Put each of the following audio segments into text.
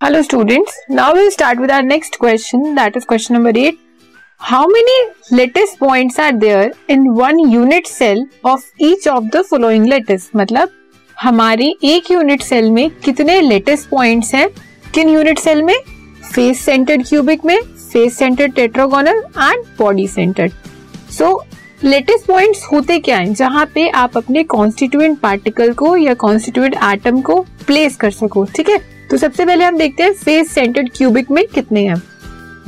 Hello students now will start with our next question that is question number eight how many lattice points are there in one unit cell of each of the following lattice मतलब हमारी एक unit cell में कितने latest points हैं किन unit cell में face centred cubic में face centred tetragonal and body centred so lattice points होते क्या हैं जहाँ पे आप अपने कॉन्स्टिट्यूएंट पार्टिकल को या कॉन्स्टिट्यूएंट एटम को प्लेस कर सको ठीक है तो सबसे पहले हम देखते हैं फेस सेंटर्ड क्यूबिक में कितने हैं।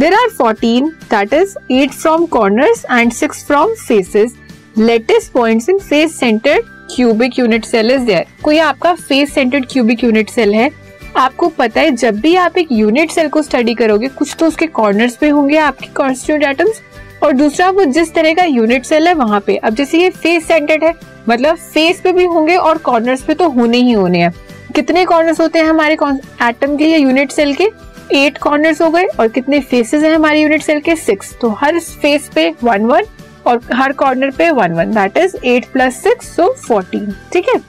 There are fourteen that is eight from corners and six from faces lattice points in face centred cubic unit cell is there कोई आपका face centred cubic unit cell है? आपको पता है, जब भी आप एक यूनिट सेल को स्टडी करोगे, कुछ तो उसके कॉर्नर्स पे होंगे आपके कॉन्स्टिट्यूट एटम्स और दूसरा वो जिस तरह का यूनिट सेल है वहाँ पे। अब जैसे ये फेस सेंटर्ड है मतलब फेस पे भी होंगे और कॉर्नर्स पे तो होने ही होने हैं। कितने कॉर्नर्स होते हैं हमारे एटम के या यूनिट सेल के? एट कॉर्नर्स हो गए और कितने फेसेस हैं हमारे यूनिट सेल के? सिक्स तो हर फेस पे वन वन और हर कॉर्नर पे one one that is eight plus six so fourteen ठीक है?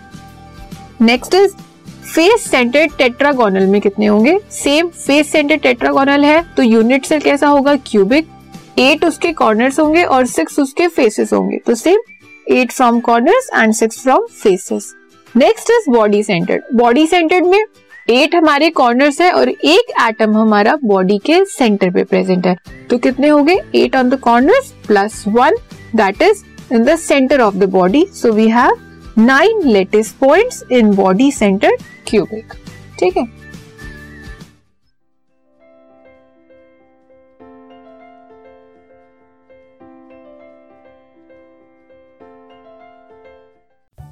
Next is face centred tetragonal में कितने होंगे? सेम फेस सेंटर्ड टेट्रागोनल है तो यूनिट सेल कैसा होगा? क्यूबिक एट उसके कॉर्नर्स होंगे और सिक्स उसके फेसेस होंगे. तो same eight from corners and six from faces next is body centred body centred में एट हमारे कॉर्नर्स है और एक एटम हमारा बॉडी के सेंटर पे प्रेजेंट है। तो कितने हो गए? Eight on the corners plus one that is in the centre of the body so we have nine lattice points in body centre cubic ठीक है?